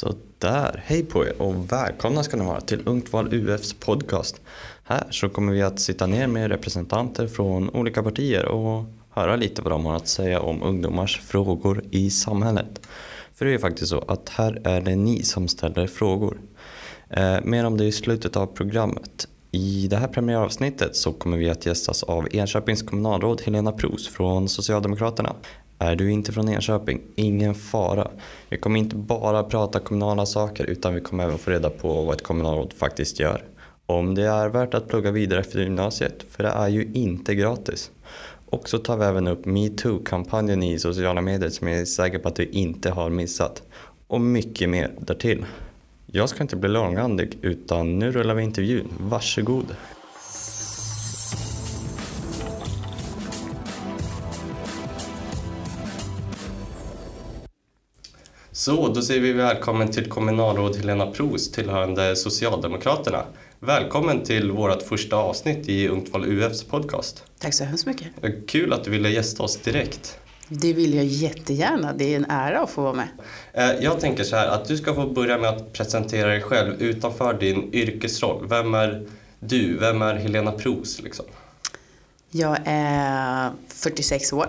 Så där, hej på er och välkomna ska ni vara till Ungt val UFs podcast. Här så kommer vi att sitta ner med representanter från olika partier och höra lite vad de har att säga om ungdomars frågor i samhället. För det är ju faktiskt så att här är det ni som ställer frågor. Eh, mer om det i slutet av programmet. I det här premiäravsnittet så kommer vi att gästas av Enköpings kommunalråd Helena Pros från Socialdemokraterna. Är du inte från Enköping? Ingen fara. Vi kommer inte bara prata kommunala saker utan vi kommer även få reda på vad ett kommunalråd faktiskt gör. Om det är värt att plugga vidare efter gymnasiet, för det är ju inte gratis. Och så tar vi även upp metoo-kampanjen i sociala medier som jag är säker på att du inte har missat. Och mycket mer därtill. Jag ska inte bli långrandig utan nu rullar vi intervjun. Varsågod. Så, då säger vi välkommen till kommunalråd Helena Pros tillhörande Socialdemokraterna. Välkommen till vårt första avsnitt i Ungt val UFs podcast. Tack så hemskt mycket. Kul att du ville gästa oss direkt. Det vill jag jättegärna. Det är en ära att få vara med. Eh, jag tänker så här att du ska få börja med att presentera dig själv utanför din yrkesroll. Vem är du? Vem är Helena Pros liksom? Jag är 46 år.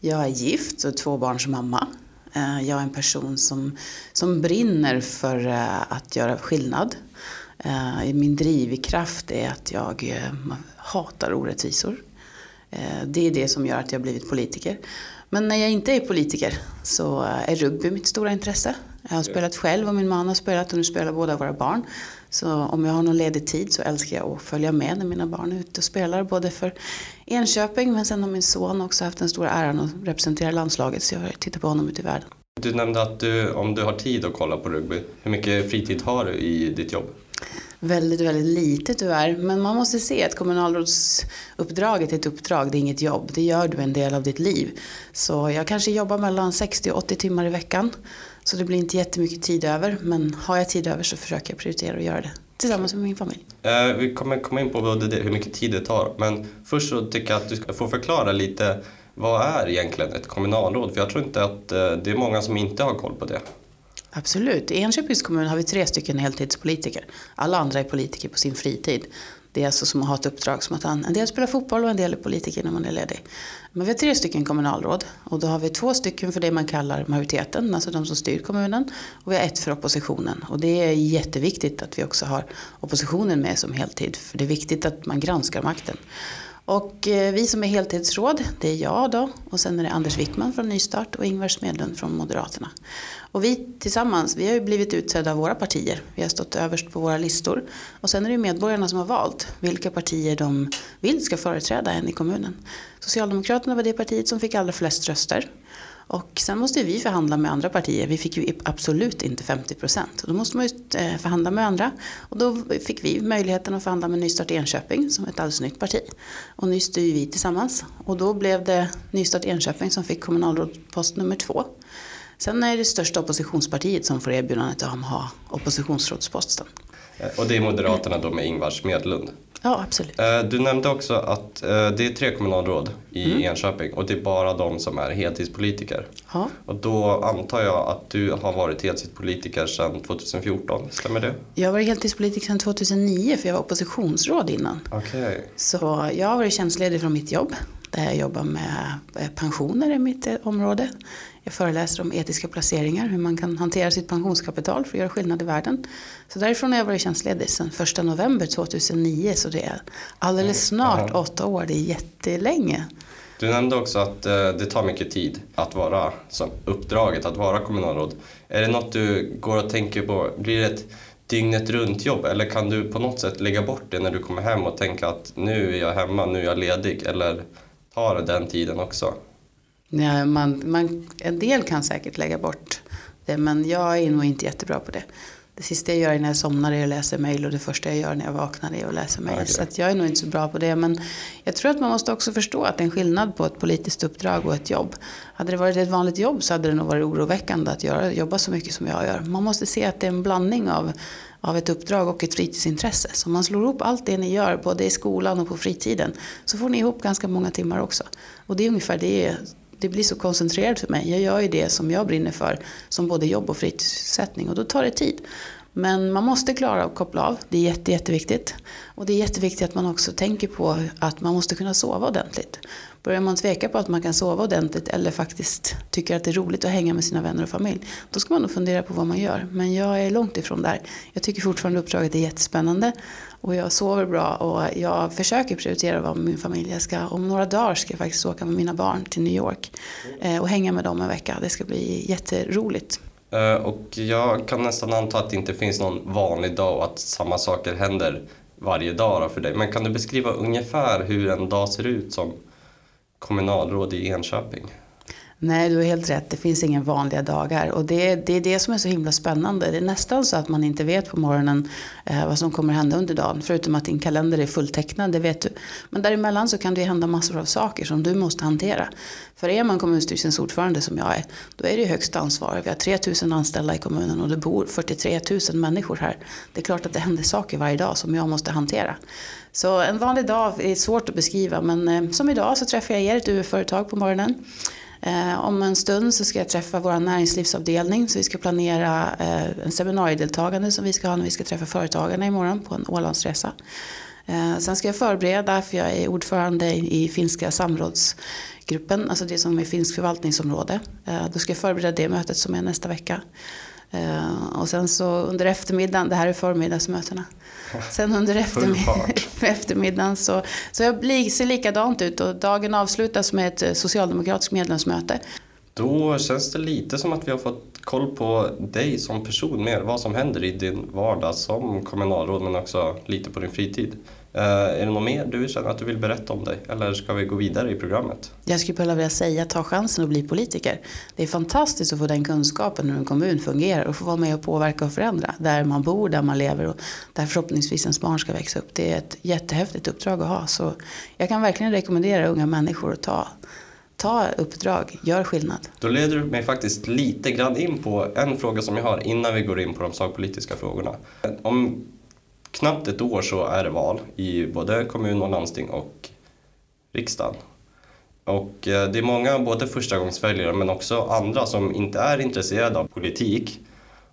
Jag är gift och tvåbarnsmamma. Eh, jag är en person som, som brinner för eh, att göra skillnad. Min drivkraft är att jag hatar orättvisor. Det är det som gör att jag blivit politiker. Men när jag inte är politiker så är rugby mitt stora intresse. Jag har spelat själv och min man har spelat och nu spelar båda våra barn. Så om jag har någon ledig tid så älskar jag att följa med när mina barn är ute och spelar. Både för Enköping men sen har min son också haft den stora äran att representera landslaget så jag tittar på honom ute i världen. Du nämnde att du, om du har tid att kolla på rugby, hur mycket fritid har du i ditt jobb? Väldigt, väldigt lite tyvärr. Men man måste se att kommunalrådsuppdraget är ett uppdrag, det är inget jobb. Det gör du en del av ditt liv. Så jag kanske jobbar mellan 60 och 80 timmar i veckan. Så det blir inte jättemycket tid över. Men har jag tid över så försöker jag prioritera att göra det tillsammans med min familj. Eh, vi kommer komma in på hur mycket tid det tar. Men först så tycker jag att du ska få förklara lite vad är egentligen ett kommunalråd? För jag tror inte att eh, det är många som inte har koll på det. Absolut. I Enköpings kommun har vi tre stycken heltidspolitiker. Alla andra är politiker på sin fritid. Det är alltså som att ha ett uppdrag som att en del spelar fotboll och en del är politiker när man är ledig. Men vi har tre stycken kommunalråd och då har vi två stycken för det man kallar majoriteten, alltså de som styr kommunen. Och vi har ett för oppositionen och det är jätteviktigt att vi också har oppositionen med som heltid för det är viktigt att man granskar makten. Och eh, vi som är heltidsråd, det är jag då och sen är det Anders Wickman från Nystart och Ingvar Smedlund från Moderaterna. Och vi tillsammans, vi har ju blivit utsedda av våra partier. Vi har stått överst på våra listor. Och sen är det medborgarna som har valt vilka partier de vill ska företräda en i kommunen. Socialdemokraterna var det partiet som fick allra flest röster. Och sen måste vi förhandla med andra partier. Vi fick ju absolut inte 50 procent. Då måste man ju eh, förhandla med andra. Och då fick vi möjligheten att förhandla med Nystart Enköping som är ett alldeles nytt parti. Och nu styr vi tillsammans. Och då blev det Nystart Enköping som fick kommunalrådspost nummer två. Sen är det största oppositionspartiet som får erbjudandet om att ha oppositionsrådsposten. Eh, och det är Moderaterna då med Ingvar Smedlund? Ja, absolut. Eh, du nämnde också att eh, det är tre kommunalråd i mm. Enköping och det är bara de som är heltidspolitiker. Ja. Och då antar jag att du har varit heltidspolitiker sedan 2014, stämmer det? Jag har varit heltidspolitiker sedan 2009 för jag var oppositionsråd innan. Okay. Så jag har varit tjänstledig från mitt jobb där jag jobbar med eh, pensioner i mitt område. Jag föreläser om etiska placeringar, hur man kan hantera sitt pensionskapital för att göra skillnad i världen. Så därifrån har jag varit tjänstledig sedan 1 november 2009 så det är alldeles mm. snart åtta år, det är jättelänge. Du nämnde också att eh, det tar mycket tid att vara, som uppdraget att vara kommunalråd. Är det något du går och tänker på, blir det ett dygnet runt jobb eller kan du på något sätt lägga bort det när du kommer hem och tänka att nu är jag hemma, nu är jag ledig eller tar det den tiden också? Ja, man, man, en del kan säkert lägga bort det men jag är nog inte jättebra på det. det sista jag gör när jag somnar är att läsa mejl och det första jag gör när jag vaknar är att läsa mejl. Okay. Så att jag är nog inte så bra på det. Men jag tror att man måste också förstå att det är en skillnad på ett politiskt uppdrag och ett jobb. Hade det varit ett vanligt jobb så hade det nog varit oroväckande att göra, jobba så mycket som jag gör. Man måste se att det är en blandning av av ett uppdrag och ett fritidsintresse. Så om man slår ihop allt det ni gör, både i skolan och på fritiden, så får ni ihop ganska många timmar också. Och det är ungefär det, det blir så koncentrerat för mig. Jag gör ju det som jag brinner för, som både jobb och fritidssättning och då tar det tid. Men man måste klara att koppla av, det är jätte, jätteviktigt. Och det är jätteviktigt att man också tänker på att man måste kunna sova ordentligt. Börjar man tveka på att man kan sova ordentligt eller faktiskt tycker att det är roligt att hänga med sina vänner och familj, då ska man nog fundera på vad man gör. Men jag är långt ifrån där. Jag tycker fortfarande uppdraget är jättespännande och jag sover bra och jag försöker prioritera att vara med min familj. Jag ska, om några dagar ska jag faktiskt åka med mina barn till New York eh, och hänga med dem en vecka. Det ska bli jätteroligt. Eh, och jag kan nästan anta att det inte finns någon vanlig dag och att samma saker händer varje dag för dig. Men kan du beskriva ungefär hur en dag ser ut som kommunalråd i Enköping? Nej, du har helt rätt. Det finns inga vanliga dagar. Och det, det är det som är så himla spännande. Det är nästan så att man inte vet på morgonen eh, vad som kommer hända under dagen. Förutom att din kalender är fulltecknad, det vet du. Men däremellan så kan det hända massor av saker som du måste hantera. För är man kommunstyrelsens ordförande som jag är, då är det ju högst ansvar. Vi har 3000 anställda i kommunen och det bor 43 000 människor här. Det är klart att det händer saker varje dag som jag måste hantera. Så en vanlig dag är svårt att beskriva men eh, som idag så träffar jag er, ett UF-företag på morgonen. Eh, om en stund så ska jag träffa vår näringslivsavdelning så vi ska planera eh, en seminariedeltagande som vi ska ha när vi ska träffa företagarna imorgon på en Ålandsresa. Eh, sen ska jag förbereda för jag är ordförande i finska samrådsgruppen, alltså det som är finsk förvaltningsområde. Eh, då ska jag förbereda det mötet som är nästa vecka. Eh, och sen så under eftermiddagen, det här är förmiddagsmötena. Sen under eftermiddagen, eftermiddagen så, så jag ser likadant ut och dagen avslutas med ett socialdemokratiskt medlemsmöte. Då känns det lite som att vi har fått koll på dig som person mer, vad som händer i din vardag som kommunalråd men också lite på din fritid. Uh, är det något mer du känner att du vill berätta om dig eller ska vi gå vidare i programmet? Jag skulle bara vilja säga ta chansen att bli politiker. Det är fantastiskt att få den kunskapen hur en kommun fungerar och få vara med och påverka och förändra där man bor, där man lever och där förhoppningsvis ens barn ska växa upp. Det är ett jättehäftigt uppdrag att ha så jag kan verkligen rekommendera unga människor att ta ta uppdrag, gör skillnad. Då leder du mig faktiskt lite grann in på en fråga som jag har innan vi går in på de sakpolitiska frågorna. Om knappt ett år så är det val i både kommun och landsting och riksdagen. Och eh, det är många, både förstagångsväljare men också andra som inte är intresserade av politik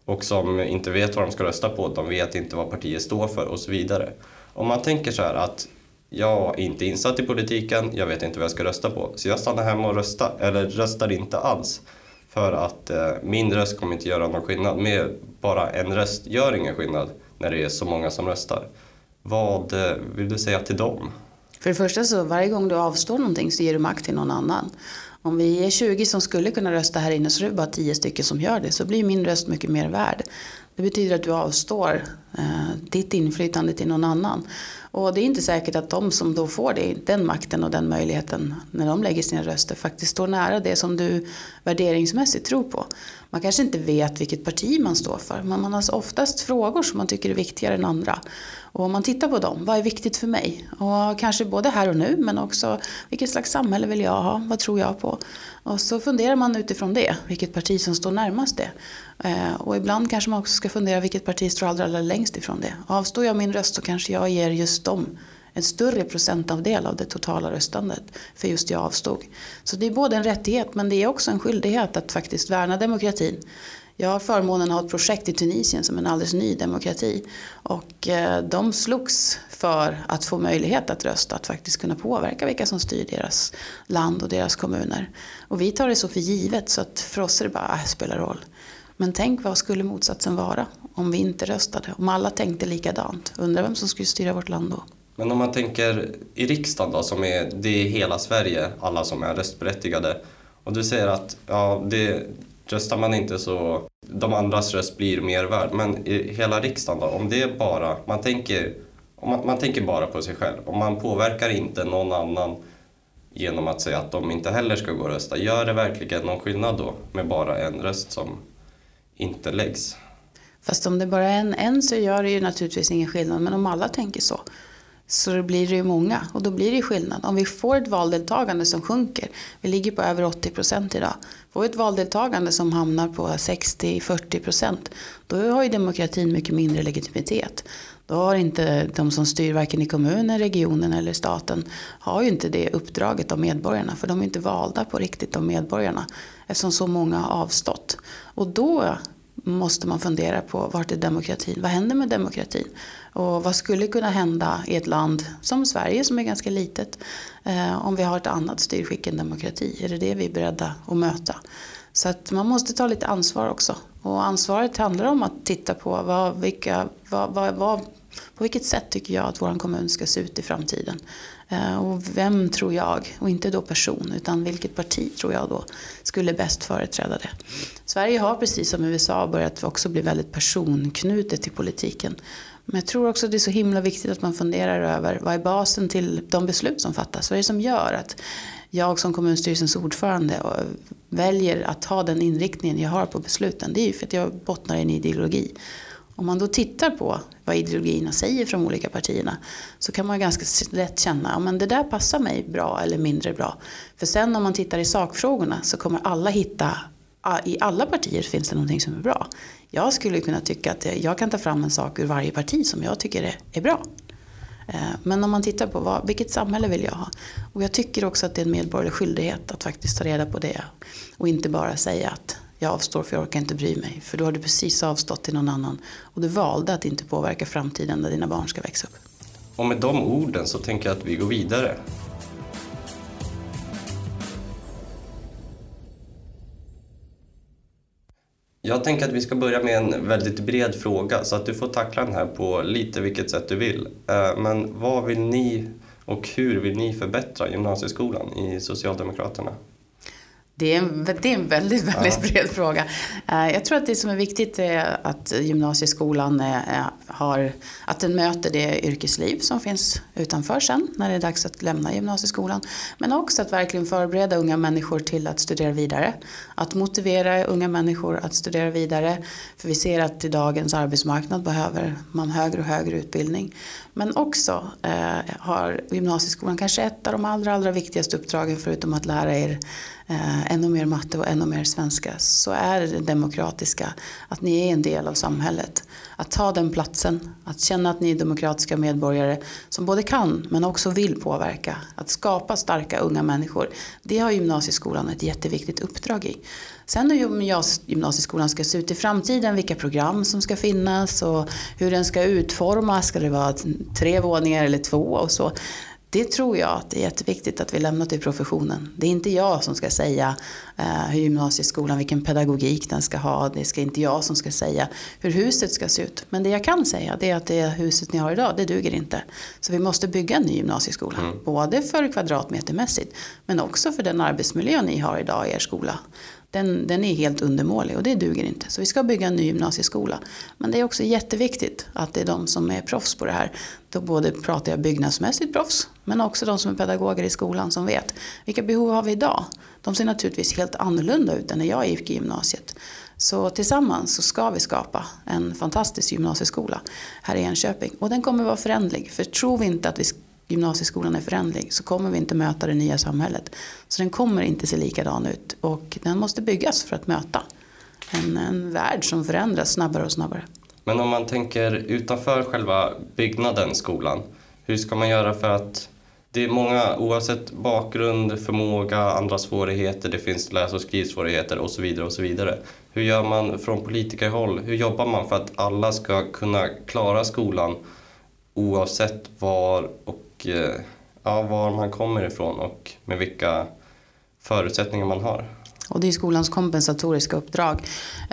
och som inte vet vad de ska rösta på, de vet inte vad partiet står för och så vidare. Om man tänker så här att jag är inte insatt i politiken, jag vet inte vad jag ska rösta på, så jag stannar hemma och röstar, eller röstar inte alls. För att eh, min röst kommer inte göra någon skillnad. Med bara en röst gör ingen skillnad när det är så många som röstar. Vad eh, vill du säga till dem? För det första så varje gång du avstår någonting så ger du makt till någon annan. Om vi är 20 som skulle kunna rösta här inne så är det bara 10 stycken som gör det. Så blir min röst mycket mer värd. Det betyder att du avstår eh, ditt inflytande till någon annan. Och det är inte säkert att de som då får det, den makten och den möjligheten när de lägger sina röster faktiskt står nära det som du värderingsmässigt tror på. Man kanske inte vet vilket parti man står för men man har oftast frågor som man tycker är viktigare än andra. Och om man tittar på dem, vad är viktigt för mig? Och kanske både här och nu men också vilket slags samhälle vill jag ha? Vad tror jag på? Och så funderar man utifrån det, vilket parti som står närmast det. Eh, och ibland kanske man också ska fundera vilket parti står allra, allra längst ifrån det. Avstår jag min röst så kanske jag ger just dem en större procentandel av det totala röstandet för just jag avstod. Så det är både en rättighet men det är också en skyldighet att faktiskt värna demokratin. Jag har förmånen att ha ett projekt i Tunisien som är en alldeles ny demokrati. Och eh, de slogs för att få möjlighet att rösta, att faktiskt kunna påverka vilka som styr deras land och deras kommuner. Och vi tar det så för givet så att för oss är det bara, äh, spelar roll. Men tänk vad skulle motsatsen vara om vi inte röstade? Om alla tänkte likadant? Undrar vem som skulle styra vårt land då? Men om man tänker i riksdagen då, som är, det är hela Sverige, alla som är röstberättigade. Och du säger att ja, det, röstar man inte så de andras röst blir mer värd. Men i hela riksdagen då, om det är bara, man tänker, om man, man tänker bara på sig själv. Om man påverkar inte någon annan genom att säga att de inte heller ska gå och rösta. Gör det verkligen någon skillnad då med bara en röst som inte läggs? Fast om det bara är en, en så gör det ju naturligtvis ingen skillnad. Men om alla tänker så så blir det ju många och då blir det skillnad. Om vi får ett valdeltagande som sjunker, vi ligger på över 80 procent idag, får vi ett valdeltagande som hamnar på 60-40 procent, då har ju demokratin mycket mindre legitimitet. Då har inte de som styr varken i kommunen, regionen eller staten har ju inte det uppdraget av medborgarna för de är inte valda på riktigt av medborgarna eftersom så många har avstått. Och då måste man fundera på vart är demokratin? Vad händer med demokratin? Och vad skulle kunna hända i ett land som Sverige som är ganska litet eh, om vi har ett annat styrskick än demokrati? Är det det vi är beredda att möta? Så att man måste ta lite ansvar också. Och ansvaret handlar om att titta på vad, vilka, vad, vad, vad, på vilket sätt tycker jag att vår kommun ska se ut i framtiden. Eh, och vem tror jag, och inte då person, utan vilket parti tror jag då skulle bäst företräda det. Sverige har precis som USA börjat också bli väldigt personknutet i politiken. Men jag tror också att det är så himla viktigt att man funderar över vad är basen till de beslut som fattas? Vad är det som gör att jag som kommunstyrelsens ordförande eh, väljer att ha den inriktningen jag har på besluten? Det är ju för att jag bottnar i en ideologi. Om man då tittar på vad ideologierna säger från de olika partierna så kan man ganska lätt känna att ja, det där passar mig bra eller mindre bra. För sen om man tittar i sakfrågorna så kommer alla hitta i alla partier finns det någonting som är bra. Jag skulle kunna tycka att jag kan ta fram en sak ur varje parti som jag tycker är bra. Eh, men om man tittar på vad, vilket samhälle vill jag ha? Och jag tycker också att det är en medborgerlig skyldighet att faktiskt ta reda på det. Och inte bara säga att jag avstår för jag orkar inte bry mig. För då har du precis avstått till någon annan. Och du valde att inte påverka framtiden där dina barn ska växa upp. Och med de orden så tänker jag att vi går vidare. Jag tänker att vi ska börja med en väldigt bred fråga så att du får tackla den här på lite vilket sätt du vill. Eh, men vad vill ni och hur vill ni förbättra gymnasieskolan i Socialdemokraterna? Det är en, det är en väldigt, väldigt ja. bred fråga. Eh, jag tror att det som är viktigt är att gymnasieskolan har, att den möter det yrkesliv som finns utanför sen när det är dags att lämna gymnasieskolan. Men också att verkligen förbereda unga människor till att studera vidare. Att motivera unga människor att studera vidare. För vi ser att i dagens arbetsmarknad behöver man högre och högre utbildning. Men också eh, har gymnasieskolan kanske ett av de allra, allra viktigaste uppdragen förutom att lära er eh, ännu mer matte och ännu mer svenska så är det demokratiska, att ni är en del av samhället. Att ta den platsen, att känna att ni är demokratiska medborgare som både kan men också vill påverka. Att skapa starka unga människor. Det har gymnasieskolan ett jätteviktigt uppdrag i. Sen hur gymnasieskolan ska se ut i framtiden, vilka program som ska finnas och hur den ska utformas. Ska det vara tre våningar eller två och så. Det tror jag att det är jätteviktigt att vi lämnar till professionen. Det är inte jag som ska säga eh, hur gymnasieskolan, vilken pedagogik den ska ha. Det ska inte jag som ska säga hur huset ska se ut. Men det jag kan säga det är att det huset ni har idag, det duger inte. Så vi måste bygga en ny gymnasieskola. Mm. Både för kvadratmetermässigt men också för den arbetsmiljö ni har idag i er skola den, den är helt undermålig och det duger inte. Så vi ska bygga en ny gymnasieskola. Men det är också jätteviktigt att det är de som är proffs på det här. Då både pratar jag byggnadsmässigt proffs men också de som är pedagoger i skolan som vet vilka behov har vi idag. De ser naturligtvis helt annorlunda ut än när jag gick i gymnasiet. Så tillsammans så ska vi skapa en fantastisk gymnasieskola här i Enköping. Och den kommer vara förändlig. För tror vi inte att vi gymnasieskolan är förändlig så kommer vi inte möta det nya samhället. Så den kommer inte se likadan ut och den måste byggas för att möta en, en värld som förändras snabbare och snabbare. Men om man tänker utanför själva byggnaden, skolan, hur ska man göra för att det är många, oavsett bakgrund, förmåga, andra svårigheter, det finns läs och skrivsvårigheter och så vidare och så vidare. Hur gör man från politikerhåll? Hur jobbar man för att alla ska kunna klara skolan oavsett var och och eh, ja, var man kommer ifrån och med vilka förutsättningar man har. Och det är skolans kompensatoriska uppdrag.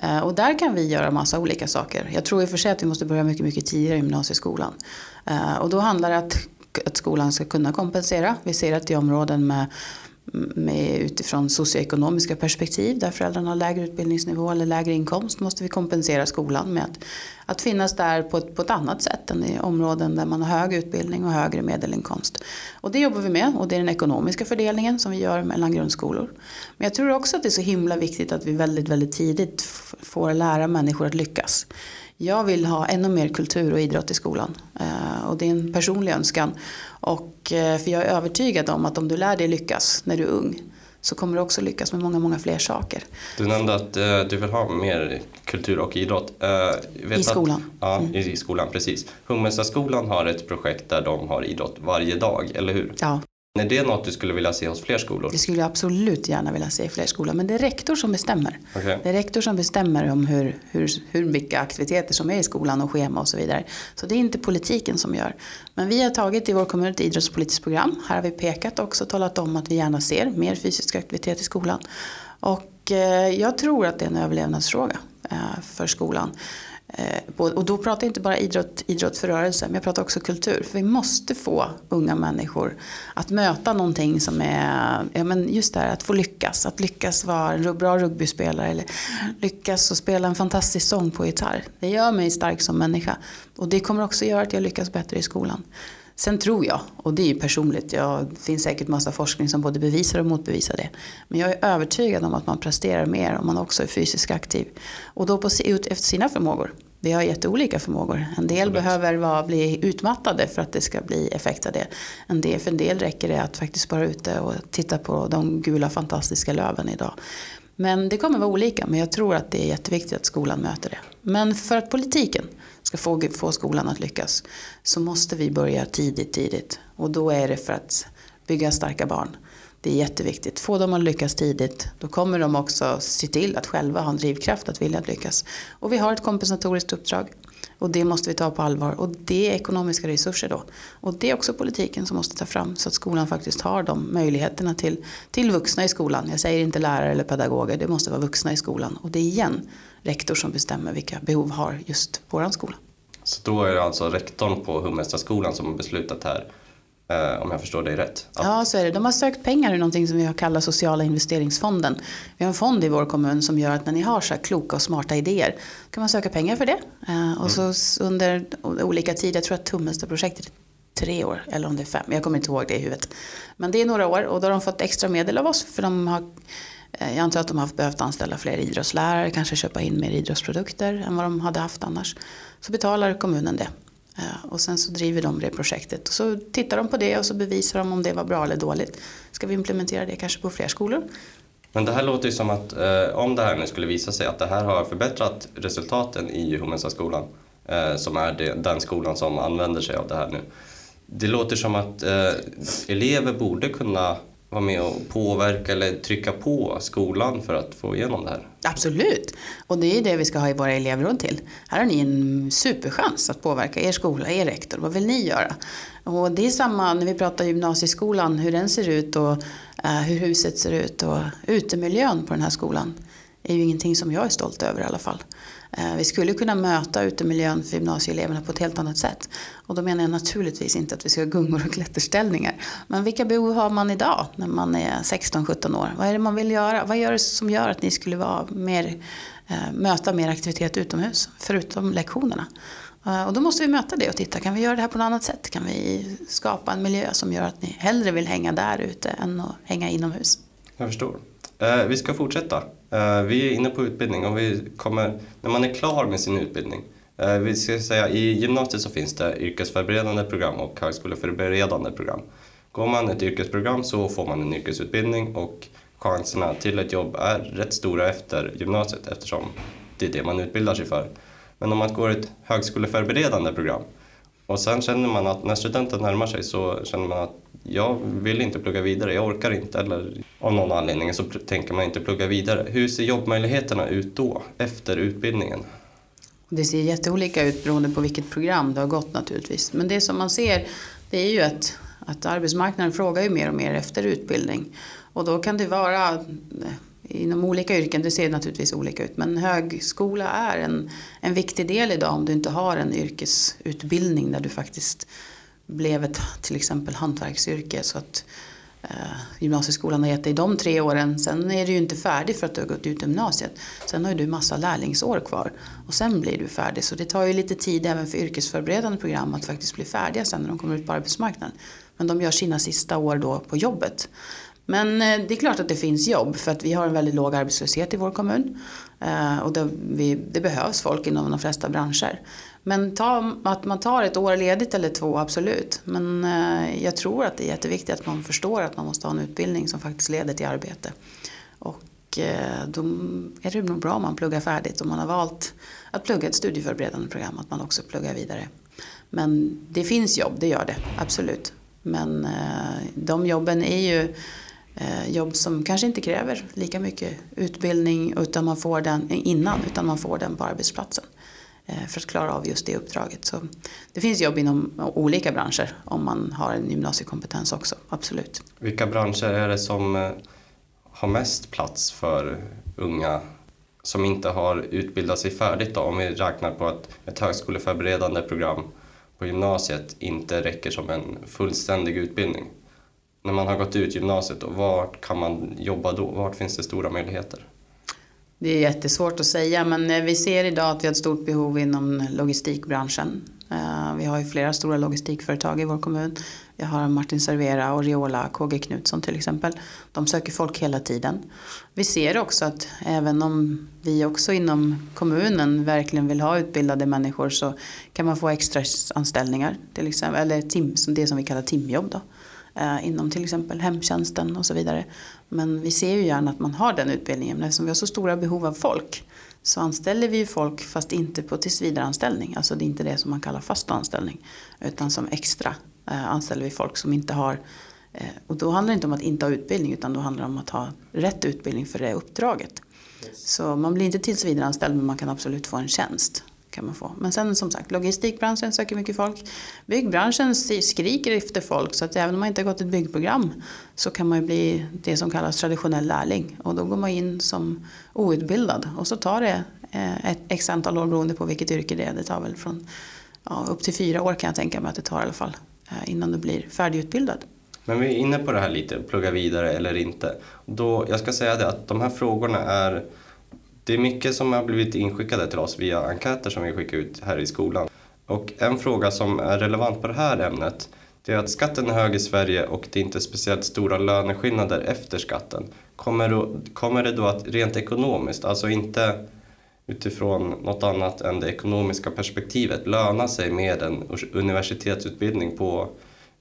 Eh, och där kan vi göra massa olika saker. Jag tror i och för sig att vi måste börja mycket, mycket tidigare i gymnasieskolan. Eh, och då handlar det att, att skolan ska kunna kompensera. Vi ser att i områden med med, utifrån socioekonomiska perspektiv där föräldrarna har lägre utbildningsnivå eller lägre inkomst måste vi kompensera skolan med att, att finnas där på ett, på ett annat sätt än i områden där man har hög utbildning och högre medelinkomst. Och det jobbar vi med och det är den ekonomiska fördelningen som vi gör mellan grundskolor. Men jag tror också att det är så himla viktigt att vi väldigt, väldigt tidigt får lära människor att lyckas. Jag vill ha ännu mer kultur och idrott i skolan. Eh, och det är en personlig önskan. Och, eh, för jag är övertygad om att om du lär dig lyckas när du är ung så kommer du också lyckas med många, många fler saker. Du nämnde att eh, du vill ha mer kultur och idrott. I skolan. Att, ja, mm. i skolan, precis. Hummelstaskolan har ett projekt där de har idrott varje dag, eller hur? Ja. Är det något du skulle vilja se hos fler skolor? Det skulle jag absolut gärna vilja se i fler skolor. Men det är rektor som bestämmer. Okay. Det är rektor som bestämmer om hur, hur, hur vilka aktiviteter som är i skolan och schema och så vidare. Så det är inte politiken som gör. Men vi har tagit i vår kommun ett idrottspolitiskt program. Här har vi pekat också och talat om att vi gärna ser mer fysisk aktivitet i skolan. Och eh, jag tror att det är en överlevnadsfråga eh, för skolan. Eh, och då pratar jag inte bara idrott, idrott för rörelse, men jag pratar också kultur. För vi måste få unga människor att möta någonting som är, ja men just det här att få lyckas. Att lyckas vara en bra rugbyspelare eller lyckas och spela en fantastisk sång på gitarr. Det gör mig stark som människa. Och det kommer också göra att jag lyckas bättre i skolan. Sen tror jag, och det är ju personligt, ja, det finns säkert massa forskning som både bevisar och motbevisar det. Men jag är övertygad om att man presterar mer om man också är fysiskt aktiv. Och då på, ut efter sina förmågor. Vi har jätteolika förmågor. En del Absolut. behöver vara, bli utmattade för att det ska bli effekt av det. En del, för en del räcker det att faktiskt vara ute och titta på de gula fantastiska löven idag. Men det kommer vara olika, men jag tror att det är jätteviktigt att skolan möter det. Men för att politiken ska få, få skolan att lyckas så måste vi börja tidigt, tidigt. Och då är det för att bygga starka barn. Det är jätteviktigt. Få dem att lyckas tidigt. Då kommer de också se till att själva ha en drivkraft att vilja lyckas. Och vi har ett kompensatoriskt uppdrag. Och det måste vi ta på allvar. Och det är ekonomiska resurser då. Och det är också politiken som måste ta fram så att skolan faktiskt har de möjligheterna till, till vuxna i skolan. Jag säger inte lärare eller pedagoger, det måste vara vuxna i skolan. Och det är igen rektor som bestämmer vilka behov har just våran skola. Så då är det alltså rektorn på Hummelstaskolan som har beslutat här om jag förstår dig rätt. Att... Ja, så är det. De har sökt pengar i någonting som vi kallar sociala investeringsfonden. Vi har en fond i vår kommun som gör att när ni har så här kloka och smarta idéer kan man söka pengar för det. Eh, och mm. så under olika tider, jag tror att Tummelsta-projektet tre år eller om det är fem, jag kommer inte ihåg det i huvudet. Men det är några år och då har de fått extra medel av oss för de har eh, jag antar att de har behövt anställa fler idrottslärare, kanske köpa in mer idrottsprodukter än vad de hade haft annars. Så betalar kommunen det. Eh, och sen så driver de det projektet. Och så tittar de på det och så bevisar de om det var bra eller dåligt. Ska vi implementera det kanske på fler skolor? Men det här låter ju som att eh, om det här nu skulle visa sig att det här har förbättrat resultaten i Homensa-skolan, eh, som är det, den skolan som använder sig av det här nu. Det låter som att eh, elever borde kunna vara med och påverka eller trycka på skolan för att få igenom det här? Absolut, och det är det vi ska ha i våra elevråd till. Här har ni en superchans att påverka er skola, er rektor. Vad vill ni göra? Och det är samma när vi pratar gymnasieskolan, hur den ser ut och eh, hur huset ser ut och utemiljön på den här skolan är ju ingenting som jag är stolt över i alla fall. Eh, vi skulle kunna möta utemiljön för gymnasieeleverna på ett helt annat sätt. Och då menar jag naturligtvis inte att vi ska ha gungor och klätterställningar. Men vilka behov har man idag när man är 16-17 år? Vad är det man vill göra? Vad gör det som gör att ni skulle vara mer, eh, möta mer aktivitet utomhus, förutom lektionerna? Eh, och då måste vi möta det och titta, kan vi göra det här på något annat sätt? Kan vi skapa en miljö som gör att ni hellre vill hänga där ute än att hänga inomhus? Jag förstår. Eh, vi ska fortsätta. Eh, vi är inne på utbildning och vi kommer, när man är klar med sin utbildning, eh, vi ska säga i gymnasiet så finns det yrkesförberedande program och högskoleförberedande program. Går man ett yrkesprogram så får man en yrkesutbildning och chanserna till ett jobb är rätt stora efter gymnasiet eftersom det är det man utbildar sig för. Men om man går ett högskoleförberedande program och sen känner man att när studenten närmar sig så känner man att jag vill inte plugga vidare, jag orkar inte eller av någon anledning så tänker man inte plugga vidare. Hur ser jobbmöjligheterna ut då, efter utbildningen? Det ser jätteolika ut beroende på vilket program du har gått naturligtvis. Men det som man ser det är ju att, att arbetsmarknaden frågar ju mer och mer efter utbildning. Och då kan det vara eh, inom olika yrken, det ser naturligtvis olika ut, men högskola är en, en viktig del idag om du inte har en yrkesutbildning där du faktiskt blev ett till exempel hantverksyrke. Så att eh, gymnasieskolan har gett dig de tre åren. Sen är du ju inte färdig för att du har gått ut gymnasiet. Sen har du massa lärlingsår kvar och sen blir du färdig. Så det tar ju lite tid även för yrkesförberedande program att faktiskt bli färdiga sen när de kommer ut på arbetsmarknaden. Men de gör sina sista år då på jobbet. Men eh, det är klart att det finns jobb för att vi har en väldigt låg arbetslöshet i vår kommun. Eh, och det, vi, det behövs folk inom de flesta branscher. Men ta, att man tar ett år ledigt eller två, absolut. Men eh, jag tror att det är jätteviktigt att man förstår att man måste ha en utbildning som faktiskt leder till arbete. Och eh, då är det nog bra om man pluggar färdigt. Om man har valt att plugga ett studieförberedande program, att man också pluggar vidare. Men det finns jobb, det gör det, absolut. Men eh, de jobben är ju jobb som kanske inte kräver lika mycket utbildning utan man får den innan, utan man får den på arbetsplatsen. Eh, för att klara av just det uppdraget. Så det finns jobb inom olika branscher om man har en gymnasiekompetens också, absolut. Vilka branscher är det som eh, har mest plats för unga som inte har utbildat sig färdigt då? Om vi räknar på att ett högskoleförberedande program på gymnasiet inte räcker som en fullständig utbildning. När man har gått ut gymnasiet, och vart kan man jobba då? Vart finns det stora möjligheter? Det är jättesvårt att säga men eh, vi ser idag att vi har ett stort behov inom logistikbranschen. Eh, vi har ju flera stora logistikföretag i vår kommun. Vi har Martin Servera, Oriola, KG Knutsson till exempel. De söker folk hela tiden. Vi ser också att även om vi också inom kommunen verkligen vill ha utbildade människor så kan man få extra anställningar till exempel, eller tim, det som vi kallar timjobb. Då eh, inom till exempel hemtjänsten och så vidare. Men vi ser ju gärna att man har den utbildningen men eftersom vi har så stora behov av folk så anställer vi ju folk fast inte på tillsvidareanställning. Alltså det är inte det som man kallar fast anställning utan som extra eh, anställer vi folk som inte har eh, och då handlar det inte om att inte ha utbildning utan då handlar det om att ha rätt utbildning för det uppdraget. Yes. Så man blir inte tillsvidareanställd men man kan absolut få en tjänst kan man få. Men sen som sagt, logistikbranschen söker mycket folk. Byggbranschen skriker efter folk så att även om man inte har gått ett byggprogram så kan man ju bli det som kallas traditionell lärling. Och då går man in som outbildad och så tar det eh, ett x antal år beroende på vilket yrke det är. Det tar väl från ja, upp till fyra år kan jag tänka mig att det tar i alla fall eh, innan du blir färdigutbildad. Men vi är inne på det här lite, plugga vidare eller inte. Då, jag ska säga det att de här frågorna är det är mycket som har blivit inskickade till oss via enkäter som vi skickar ut här i skolan. Och en fråga som är relevant på det här ämnet det är att skatten är hög i Sverige och det är inte speciellt stora löneskillnader efter skatten. Kommer, då, kommer det då att rent ekonomiskt, alltså inte utifrån något annat än det ekonomiska perspektivet, löna sig med en universitetsutbildning på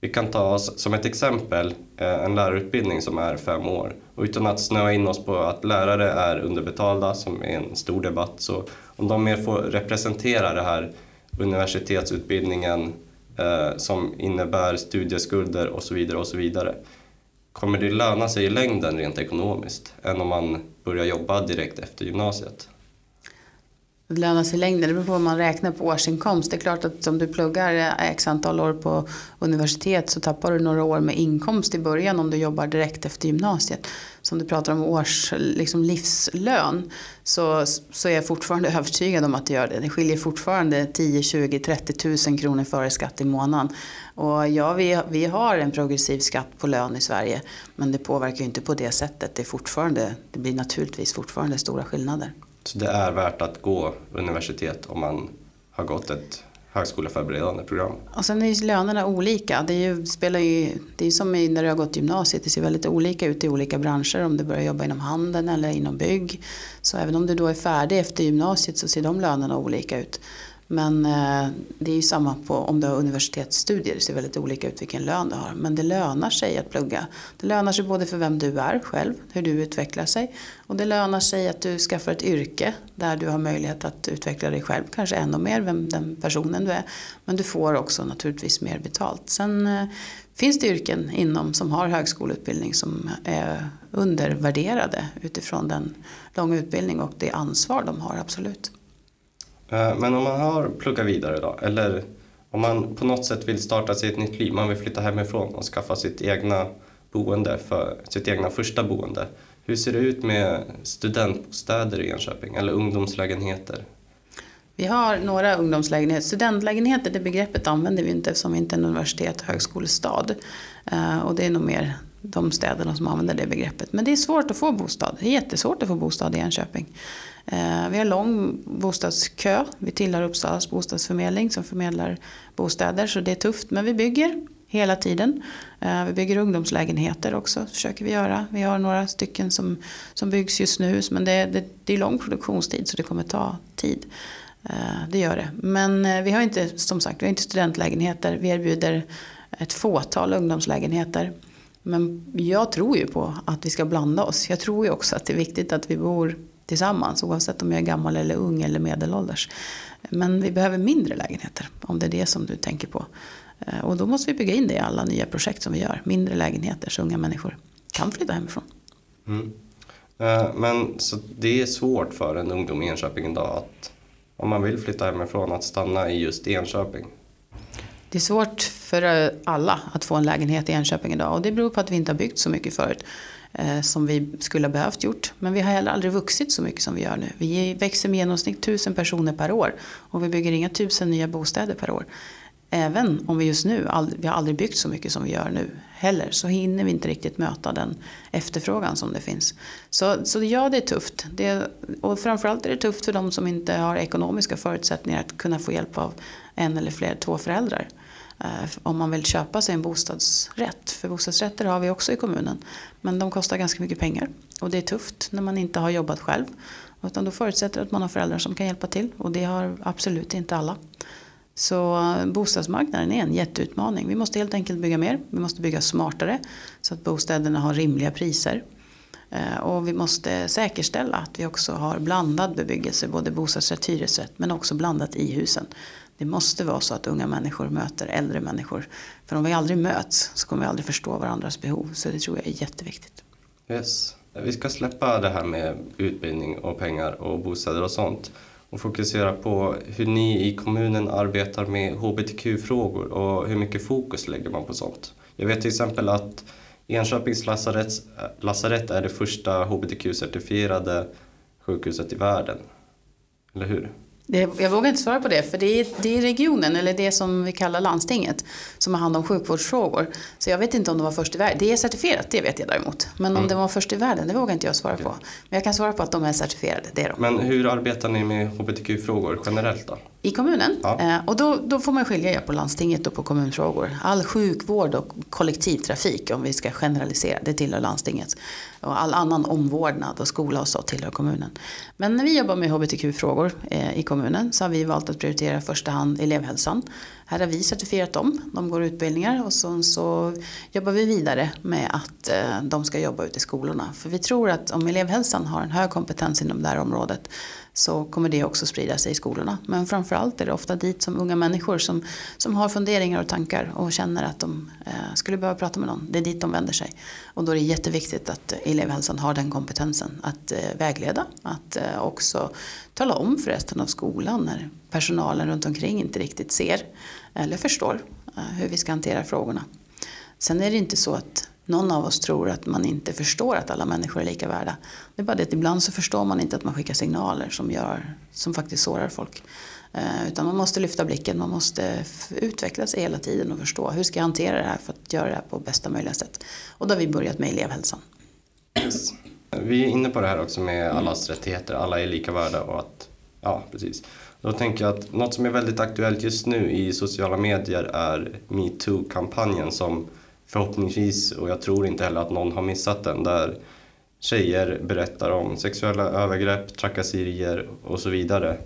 vi kan ta som ett exempel eh, en lärarutbildning som är fem år. Och utan att snöa in oss på att lärare är underbetalda, som är en stor debatt, så om de mer får representera det här universitetsutbildningen eh, som innebär studieskulder och så vidare och så vidare. Kommer det löna sig i längden rent ekonomiskt än om man börjar jobba direkt efter gymnasiet? Det lönar sig i längden, det beror på vad man räknar på årsinkomst. Det är klart att om du pluggar x antal år på universitet så tappar du några år med inkomst i början om du jobbar direkt efter gymnasiet. Så om du pratar om års liksom livslön så, så är jag fortfarande övertygad om att det gör det. Det skiljer fortfarande 10, 20, 30 000 kronor före skatt i månaden. Och ja, vi, vi har en progressiv skatt på lön i Sverige men det påverkar ju inte på det sättet. Det, är fortfarande, det blir naturligtvis fortfarande stora skillnader. Så det är värt att gå universitet om man har gått ett högskoleförberedande program. Och sen är lönerna olika. Det är ju, spelar ju, det är som när du har gått gymnasiet, det ser väldigt olika ut i olika branscher. Om du börjar jobba inom handeln eller inom bygg. Så även om du då är färdig efter gymnasiet så ser de lönerna olika ut. Men eh, det är ju samma på om du har universitetsstudier. Det ser väldigt olika ut vilken lön du har. Men det lönar sig att plugga. Det lönar sig både för vem du är själv, hur du utvecklar sig. Och det lönar sig att du skaffar ett yrke där du har möjlighet att utveckla dig själv. Kanske ännu mer, vem den personen du är. Men du får också naturligtvis mer betalt. Sen eh, finns det yrken inom som har högskoleutbildning som är undervärderade utifrån den långa utbildning och det ansvar de har, absolut. Eh, men om man har pluggat vidare då, eller om man på något sätt vill starta sig ett nytt liv, man vill flytta hemifrån och skaffa sitt egna boende, för sitt egna första boende. Hur ser det ut med studentbostäder i Enköping eller ungdomslägenheter? Vi har några ungdomslägenheter. Studentlägenheter, det begreppet använder vi inte eftersom vi inte är en universitet och högskolestad. Eh, och det är nog mer de städerna som använder det begreppet. Men det är svårt att få bostad. Det är jättesvårt att få bostad i Enköping. Eh, vi har lång bostadskö. Vi tillhör Uppsalas bostadsförmedling som förmedlar bostäder så det är tufft. Men vi bygger hela tiden. Eh, vi bygger ungdomslägenheter också, försöker vi göra. Vi har några stycken som, som byggs just nu, men det, det, det är lång produktionstid så det kommer ta tid. Eh, det gör det. Men vi har inte, som sagt, vi har inte studentlägenheter. Vi erbjuder ett fåtal ungdomslägenheter. Men jag tror ju på att vi ska blanda oss. Jag tror ju också att det är viktigt att vi bor tillsammans oavsett om jag är gammal eller ung eller medelålders. Men vi behöver mindre lägenheter om det är det som du tänker på. Eh, och då måste vi bygga in det i alla nya projekt som vi gör. Mindre lägenheter så unga människor kan flytta hemifrån. Mm. Men så det är svårt för en ungdom i Enköping idag att om man vill flytta hemifrån att stanna i just Enköping? Det är svårt för alla att få en lägenhet i Enköping idag och det beror på att vi inte har byggt så mycket förut eh, Eh, som vi skulle ha behövt gjort. Men vi har heller aldrig vuxit så mycket som vi gör nu. Vi växer med genomsnitt tusen personer per år och vi bygger inga tusen nya bostäder per år. Även om vi just nu, vi har aldrig byggt så mycket som vi gör nu heller, så hinner vi inte riktigt möta den efterfrågan som det finns. Så, så ja, det är tufft. Det, och framförallt är det tufft för de som inte har ekonomiska förutsättningar att kunna få hjälp av en eller fler, två föräldrar. Eh, om man vill köpa sig en bostadsrätt. För bostadsrätter har vi också i kommunen. Men de kostar ganska mycket pengar. Och det är tufft när man inte har jobbat själv. Utan då förutsätter det att man har föräldrar som kan hjälpa till. Och det har absolut inte alla. Så eh, bostadsmarknaden är en jätteutmaning. Vi måste helt enkelt bygga mer. Vi måste bygga smartare så att bostäderna har rimliga priser. Eh, och vi måste säkerställa att vi också har blandad bebyggelse, både bostadsrätt, hyresrätt men också blandat i husen. Det måste vara så att unga människor möter äldre människor. För om vi aldrig möts så kommer vi aldrig förstå varandras behov. Så det tror jag är jätteviktigt. Yes. Vi ska släppa det här med utbildning och pengar och bostäder och sånt och fokusera på hur ni i kommunen arbetar med hbtq-frågor och hur mycket fokus lägger man på sånt. Jag vet till exempel att Enköpings lasarett, lasarett är det första hbtq-certifierade sjukhuset i världen. Eller hur? Jag vågar inte svara på det, för det är, det är regionen, eller det som vi kallar landstinget, som har hand om sjukvårdsfrågor. Så jag vet inte om de var först i världen. Det är certifierat, det vet jag däremot. Men om mm. det var först i världen, det vågar inte jag svara på. Men jag kan svara på att de är certifierade, det är de. Men hur arbetar ni med hbtq-frågor generellt då? I kommunen? Ja. Eh, och då, då får man skilja på landstinget och på kommunfrågor. All sjukvård och kollektivtrafik, om vi ska generalisera, det tillhör landstinget. Och all annan omvårdnad och skola och så tillhör kommunen. Men när vi jobbar med hbtq-frågor eh, i kommunen så har vi valt att prioritera i första hand elevhälsan. Här har vi certifierat dem, de går utbildningar och så, så jobbar vi vidare med att eh, de ska jobba ute i skolorna. För vi tror att om elevhälsan har en hög kompetens inom det här området så kommer det också sprida sig i skolorna. Men framförallt är det ofta dit som unga människor som, som har funderingar och tankar och känner att de eh, skulle behöva prata med någon. Det är dit de vänder sig. Och då är det jätteviktigt att elevhälsan har den kompetensen att eh, vägleda, att eh, också tala om för resten av skolan när personalen runt omkring inte riktigt ser eller förstår eh, hur vi ska hantera frågorna. Sen är det inte så att någon av oss tror att man inte förstår att alla människor är lika värda. Det är bara det att ibland så förstår man inte att man skickar signaler som, gör, som faktiskt sårar folk. Eh, utan man måste lyfta blicken, man måste utveckla sig hela tiden och förstå hur ska jag hantera det här för att göra det här på bästa möjliga sätt. Och då har vi börjat med elevhälsan. Yes. Vi är inne på det här också med allas rättigheter, alla är lika värda och att, ja precis. Då tänker jag att något som är väldigt aktuellt just nu i sociala medier är metoo-kampanjen som förhoppningsvis, och jag tror inte heller att någon har missat den, där tjejer berättar om sexuella övergrepp, trakasserier och så vidare.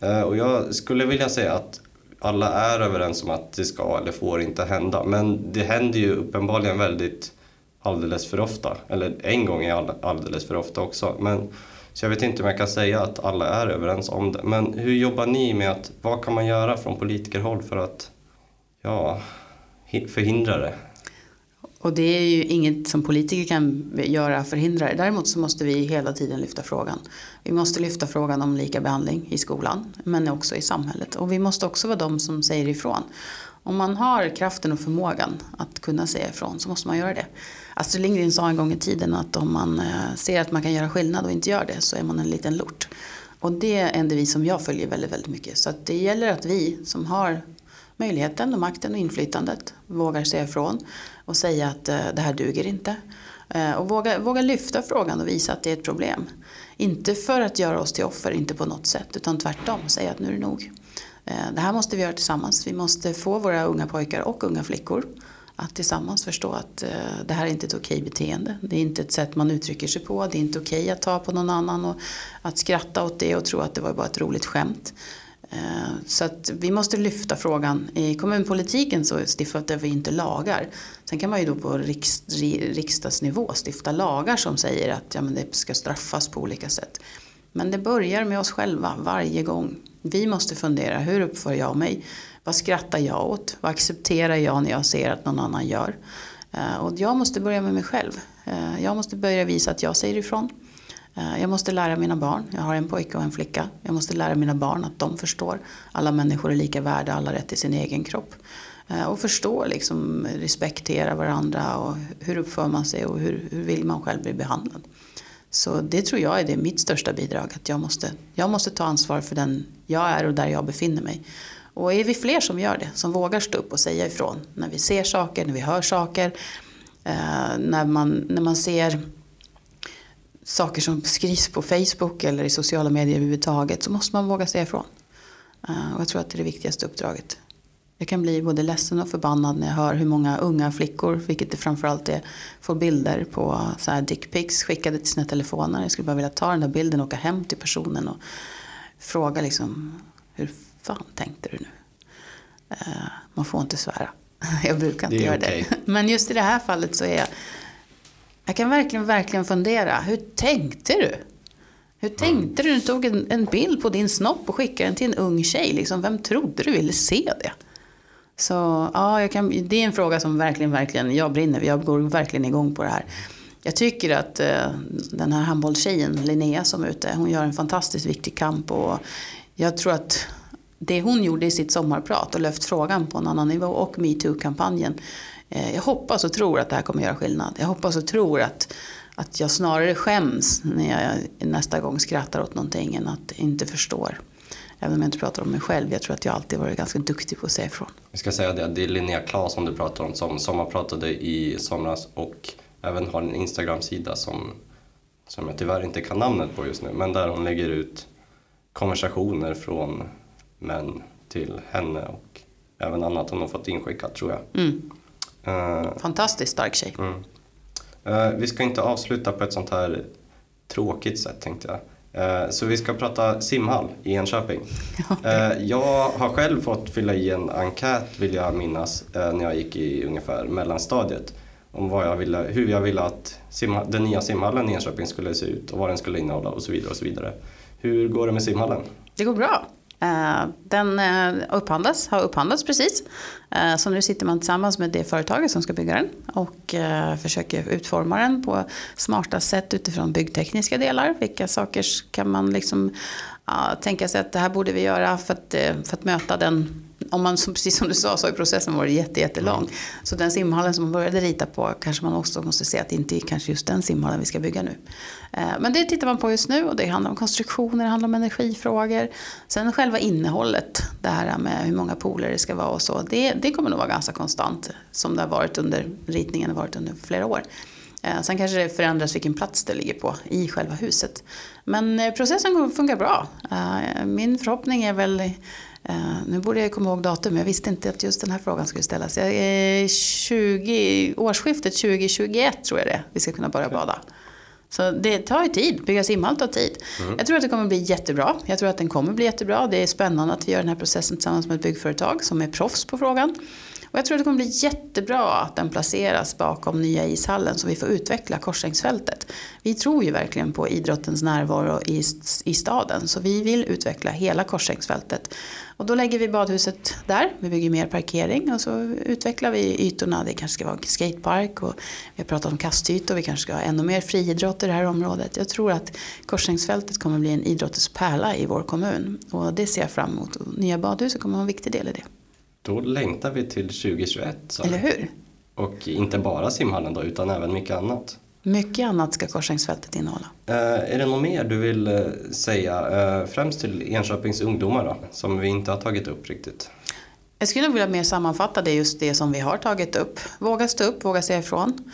Eh, och jag skulle vilja säga att alla är överens om att det ska eller får inte hända, men det händer ju uppenbarligen väldigt alldeles för ofta, eller en gång är alldeles för ofta också. Men, så jag vet inte om jag kan säga att alla är överens om det. Men hur jobbar ni med att, vad kan man göra från politikerhåll för att ja, förhindra det? Och det är ju inget som politiker kan göra förhindra det. Däremot så måste vi hela tiden lyfta frågan. Vi måste lyfta frågan om lika behandling i skolan men också i samhället. Och vi måste också vara de som säger ifrån. Om man har kraften och förmågan att kunna säga ifrån så måste man göra det. Astrid Lindgren sa en gång i tiden att om man eh, ser att man kan göra skillnad och inte gör det så är man en liten lort. Och det är en devis som jag följer väldigt, väldigt mycket. Så det gäller att vi som har möjligheten och makten och inflytandet vågar säga ifrån och säga att eh, det här duger inte. Eh, och våga, våga lyfta frågan och visa att det är ett problem. Inte för att göra oss till offer, inte på något sätt, utan tvärtom säga att nu är det nog. Eh, det här måste vi göra tillsammans. Vi måste få våra unga pojkar och unga flickor att tillsammans förstå att det här är inte ett okej beteende. Det är inte ett sätt man uttrycker sig på. Det är inte okej att ta på någon annan och att skratta åt det och tro att det var bara ett roligt skämt. Eh, så att vi måste lyfta frågan. I kommunpolitiken så stiftar vi inte lagar. Sen kan man ju då på riks, riksdagsnivå stifta lagar som säger att ja, men det ska straffas på olika sätt. Men det börjar med oss själva varje gång. Vi måste fundera, hur uppför jag mig? Vad skrattar jag åt? Vad accepterar jag när jag ser att någon annan gör? Eh, och jag måste börja med mig själv. Eh, jag måste börja visa att jag säger ifrån. Eh, jag måste lära mina barn, jag har en pojke och en flicka. Jag måste lära mina barn att de förstår. Alla människor är lika värda, alla rätt till sin egen kropp. Eh, och förstå, liksom, respektera varandra och hur uppför man sig och hur, hur vill man själv bli behandlad. Så det tror jag är det mitt största bidrag. Att jag måste, jag måste ta ansvar för den jag är och där jag befinner mig. Och är vi fler som gör det, som vågar stå upp och säga ifrån när vi ser saker, när vi hör saker, eh, när, man, när man ser saker som skrivs på Facebook eller i sociala medier överhuvudtaget så måste man våga säga ifrån. Eh, och jag tror att det är det viktigaste uppdraget. Jag kan bli både ledsen och förbannad när jag hör hur många unga flickor, vilket det framförallt är, får bilder på så här dickpics skickade till sina telefoner. Jag skulle bara vilja ta den där bilden och åka hem till personen och fråga liksom hur fan tänkte du nu? Uh, man får inte svära. jag brukar inte det göra okay. det. Men just i det här fallet så är jag... Jag kan verkligen, verkligen fundera. Hur tänkte du? Hur tänkte mm. du? Du tog en, en, bild på din snopp och skickade den till en ung tjej. Liksom, vem trodde du ville se det? Så ja, jag kan, det är en fråga som verkligen, verkligen, jag brinner Jag går verkligen igång på det här. Jag tycker att eh, den här handbollstjejen, Linnea som är ute, hon gör en fantastiskt viktig kamp. Och jag tror att det hon gjorde i sitt sommarprat och lyft frågan på en annan nivå och metoo-kampanjen. Eh, jag hoppas och tror att det här kommer göra skillnad. Jag hoppas och tror att, att jag snarare skäms när jag nästa gång skrattar åt någonting än att inte förstår. Även om jag inte pratar om mig själv. Jag tror att jag alltid varit ganska duktig på att säga ifrån. Vi ska säga det, det är Linnea Claesson du pratar om som sommarpratade i somras och även har en Instagram-sida som, som jag tyvärr inte kan namnet på just nu men där hon lägger ut konversationer från män till henne och även annat hon har fått inskickat tror jag. Mm. Uh, Fantastiskt stark tjej. Mm. Uh, vi ska inte avsluta på ett sånt här tråkigt sätt tänkte jag. Uh, så vi ska prata simhall i Enköping. jag har själv fått fylla i en enkät vill jag minnas när jag gick i ungefär mellanstadiet om vad jag ville, hur jag ville att simha, den nya simhallen i Enköping skulle se ut och vad den skulle innehålla och så vidare. Och så vidare. Hur går det med simhallen? Det går bra. Eh, den eh, upphandlas, har upphandlats precis. Eh, så nu sitter man tillsammans med det företaget som ska bygga den och försöker utforma den på smarta sätt utifrån byggtekniska delar. Vilka saker kan man liksom tänka sig att det här borde vi göra för att, för att möta den om man, precis som du sa, så har processen varit jätte, jättelång. Mm. Så den simhallen som man började rita på kanske man också måste se att det inte är kanske just den simhallen vi ska bygga nu. Eh, men det tittar man på just nu och det handlar om konstruktioner, det handlar om energifrågor. Sen själva innehållet, det här med hur många pooler det ska vara och så, det, det kommer nog vara ganska konstant som det har varit under ritningen har varit under flera år. Eh, sen kanske det förändras vilken plats det ligger på i själva huset. Men eh, processen funkar bra. Min förhoppning är väl nu borde jag komma ihåg datum, jag visste inte att just den här frågan skulle ställas. Jag är 20, årsskiftet 2021 tror jag det vi ska kunna börja bada. Så det tar ju tid, bygga simhall tar tid. Mm. Jag tror att det kommer bli jättebra. Jag tror att den kommer bli jättebra. Det är spännande att vi gör den här processen tillsammans med ett byggföretag som är proffs på frågan. Och jag tror det kommer bli jättebra att den placeras bakom nya ishallen så vi får utveckla Korsängsfältet. Vi tror ju verkligen på idrottens närvaro i, i staden så vi vill utveckla hela Korsängsfältet. Och då lägger vi badhuset där, vi bygger mer parkering och så utvecklar vi ytorna. Det kanske ska vara en skatepark och vi har pratat om kastytor, vi kanske ska ha ännu mer friidrott i det här området. Jag tror att Korsängsfältet kommer bli en idrottens pärla i vår kommun och det ser jag fram emot. Och nya badhuset kommer vara en viktig del i det. Då längtar vi till 2021. Så. Eller hur? Och inte bara simhallen då, utan även mycket annat. Mycket annat ska Korsängsfältet innehålla. Uh, är det något mer du vill uh, säga, uh, främst till Enköpings ungdomar då, som vi inte har tagit upp riktigt? Jag skulle nog vilja mer sammanfatta det just det som vi har tagit upp. Våga stå upp, våga säga ifrån.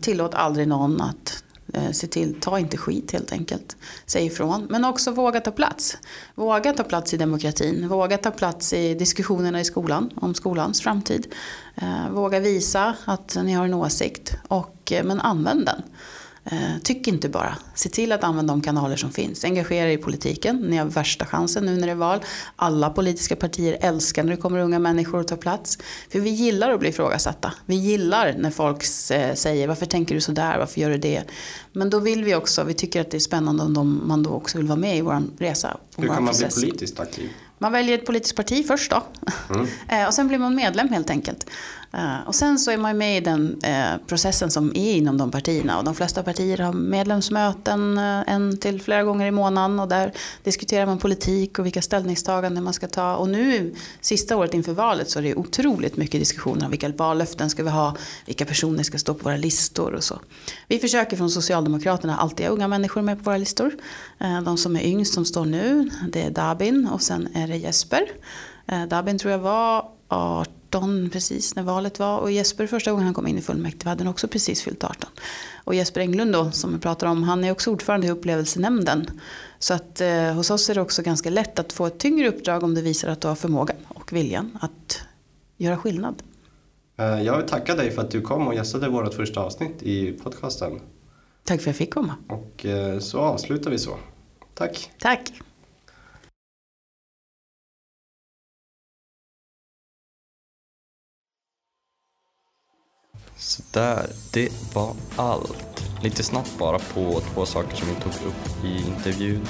tillåt aldrig någon att Eh, Eh, se till, ta inte skit helt enkelt. Säg ifrån. Men också våga ta plats. Våga ta plats i demokratin. Våga ta plats i diskussionerna i skolan om skolans framtid. Eh, våga visa att ni har en åsikt. Och, eh, men använd den. Eh, tyck inte bara. Se till att använda de kanaler som finns. Engagera er i politiken. Ni har värsta chansen nu när det är val. Alla politiska partier älskar när det kommer unga människor och tar plats. För vi gillar att bli ifrågasatta. Vi gillar när folk eh, säger varför tänker du sådär, varför gör du det? Men då vill vi också, vi tycker att det är spännande om de, man då också vill vara med i vår resa. Hur kan man process. bli politiskt aktiv? Man väljer ett politiskt parti först då. Mm. och sen blir man medlem helt enkelt. Eh, och sen så är man med i den eh, processen som är inom de partierna. Och de flesta partier har medlemsmöten eh, en till flera gånger i månaden. Och där diskuterar man politik och vilka ställningstaganden man ska ta. Och nu, sista året inför valet, så är det otroligt mycket diskussioner om vilka vallöften ska vi ha. Vilka personer ska stå på våra listor och så. Vi försöker från Socialdemokraterna alltid ha unga människor med på våra listor. De som är yngst som står nu, det är Dabin och sen är det Jesper. Dabin tror jag var 18 18 precis när valet var. Och Jesper första gången han kom in i fullmäktige hade han också precis fyllt 18. Och Jesper Englund då, som vi pratar om, han är också ordförande i upplevelsenämnden. Så att eh, hos oss är det också ganska lätt att få ett tyngre uppdrag om det visar att du har förmågan och viljan att göra skillnad. Eh, jag vill tacka dig för att du kom och gästade vårt första avsnitt i podcasten. Tack för att jag fick komma. Och eh, så avslutar vi så. Tack. Tack. Sådär, det var allt. Lite snabbt bara på två saker som vi tog upp i intervjun.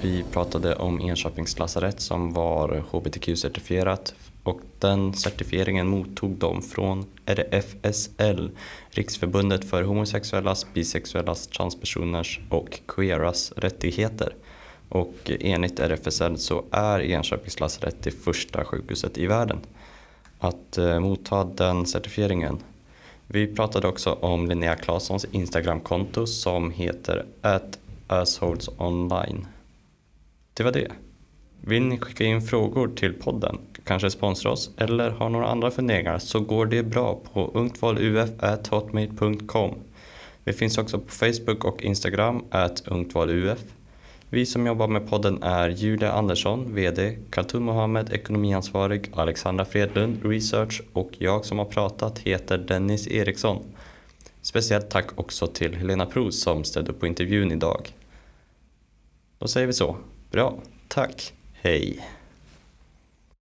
Vi pratade om Enköpings lasarett som var hbtq-certifierat och den certifieringen mottog de från RFSL, Riksförbundet för homosexuellas, bisexuellas, transpersoners och queeras rättigheter. Och enligt RFSL så är Enköpings lasarett det första sjukhuset i världen att eh, motta den certifieringen vi pratade också om Linnea Claessons Instagramkonto som heter @assholesonline. Det var det. Vill ni skicka in frågor till podden, kanske sponsra oss eller har några andra funderingar så går det bra på ungtvaluf.hotmail.com. Vi finns också på Facebook och Instagram, ungtvaluf. Vi som jobbar med podden är Julia Andersson, VD, Kaltun Mohammed, ekonomiansvarig, Alexandra Fredlund, Research och jag som har pratat heter Dennis Eriksson. Speciellt tack också till Helena Pros som ställde upp på intervjun idag. Då säger vi så. Bra, tack, hej!